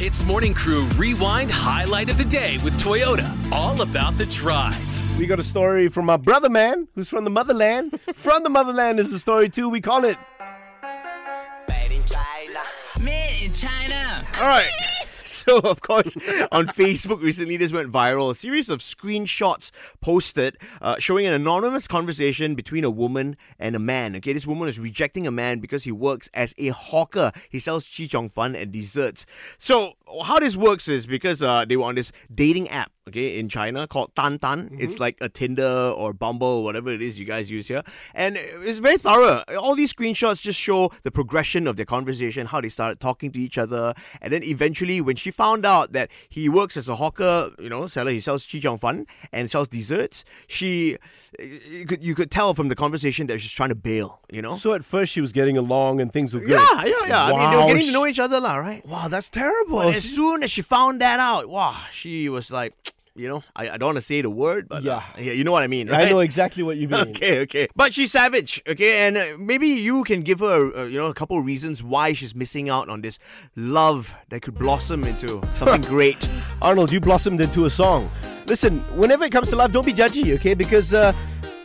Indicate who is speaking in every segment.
Speaker 1: Hitz Morning Crew Rewind Highlight of the Day with Toyota. All about the drive.
Speaker 2: We got a story from our brother man who's from the motherland. from the motherland is the story too. We call it.
Speaker 3: Made in China.
Speaker 4: Made in China.
Speaker 5: All right. So, of course, on Facebook recently, this went viral. A series of screenshots posted uh, showing an anonymous conversation between a woman and a man. Okay, this woman is rejecting a man because he works as a hawker. He sells chi chong fan and desserts. So, how this works is because uh, they were on this dating app, okay, in China called Tan Tan. Mm-hmm. It's like a Tinder or Bumble, or whatever it is you guys use here. And it's very thorough. All these screenshots just show the progression of their conversation, how they started talking to each other. And then eventually, when she found out that he works as a hawker, you know, seller, he sells chi chong fan and sells desserts, she, you could, you could tell from the conversation that she's trying to bail, you know?
Speaker 2: So at first she was getting along and things were good.
Speaker 5: Yeah, yeah, yeah. I mean, they
Speaker 2: Wow,
Speaker 5: were getting to know each other, lah, right?
Speaker 2: Wow, that's terrible.
Speaker 5: But oh, as soon as she found that out, wow, she was like, you know, I, I don't want to say the word, but uh,
Speaker 2: Yeah.
Speaker 5: yeah, you know what I mean, right?
Speaker 2: I know exactly what you mean.
Speaker 5: Okay, okay. But she's savage, okay? And uh, maybe you can give her, uh, you know, a couple of reasons why she's missing out on this love that could blossom into something great.
Speaker 2: Arnold, you blossomed into a song. Listen, whenever it comes to love, don't be judgy, okay? Because uh,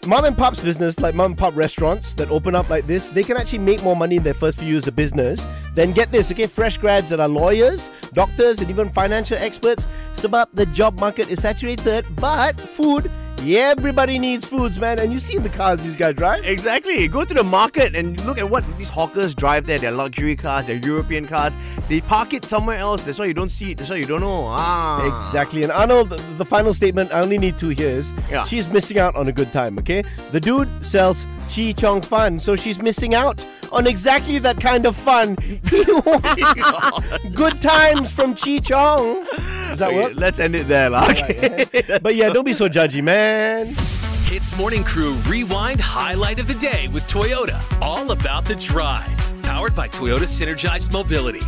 Speaker 2: mom and pop's business, like mom and pop restaurants that open up like this, they can actually make more money in their first few years of business than get this, okay? Fresh grads that are lawyers, doctors, and even financial experts. Sebab the job market is saturated, but food, everybody needs foods, man. And you see the cars these guys drive.
Speaker 5: Exactly. Go to the market and look at what these hawkers drive there. Their luxury cars, their European cars. They park it somewhere else. That's why you don't see it. That's why you don't know. Ah.
Speaker 2: Exactly. And Arnold, the, the final statement, I only need two here is
Speaker 5: Yeah.
Speaker 2: she's missing out on a good time, okay? The dude sells Chi Chong fun, so she's missing out on exactly that kind of fun. good times from Chi Chong. Does that work?
Speaker 5: let's end it there, lah. Okay.
Speaker 2: But yeah, don't be so judgy, man.
Speaker 1: Hitz Morning Crew Rewind Highlight of the Day with Toyota. All about the drive. Powered by Toyota Synergized Mobility.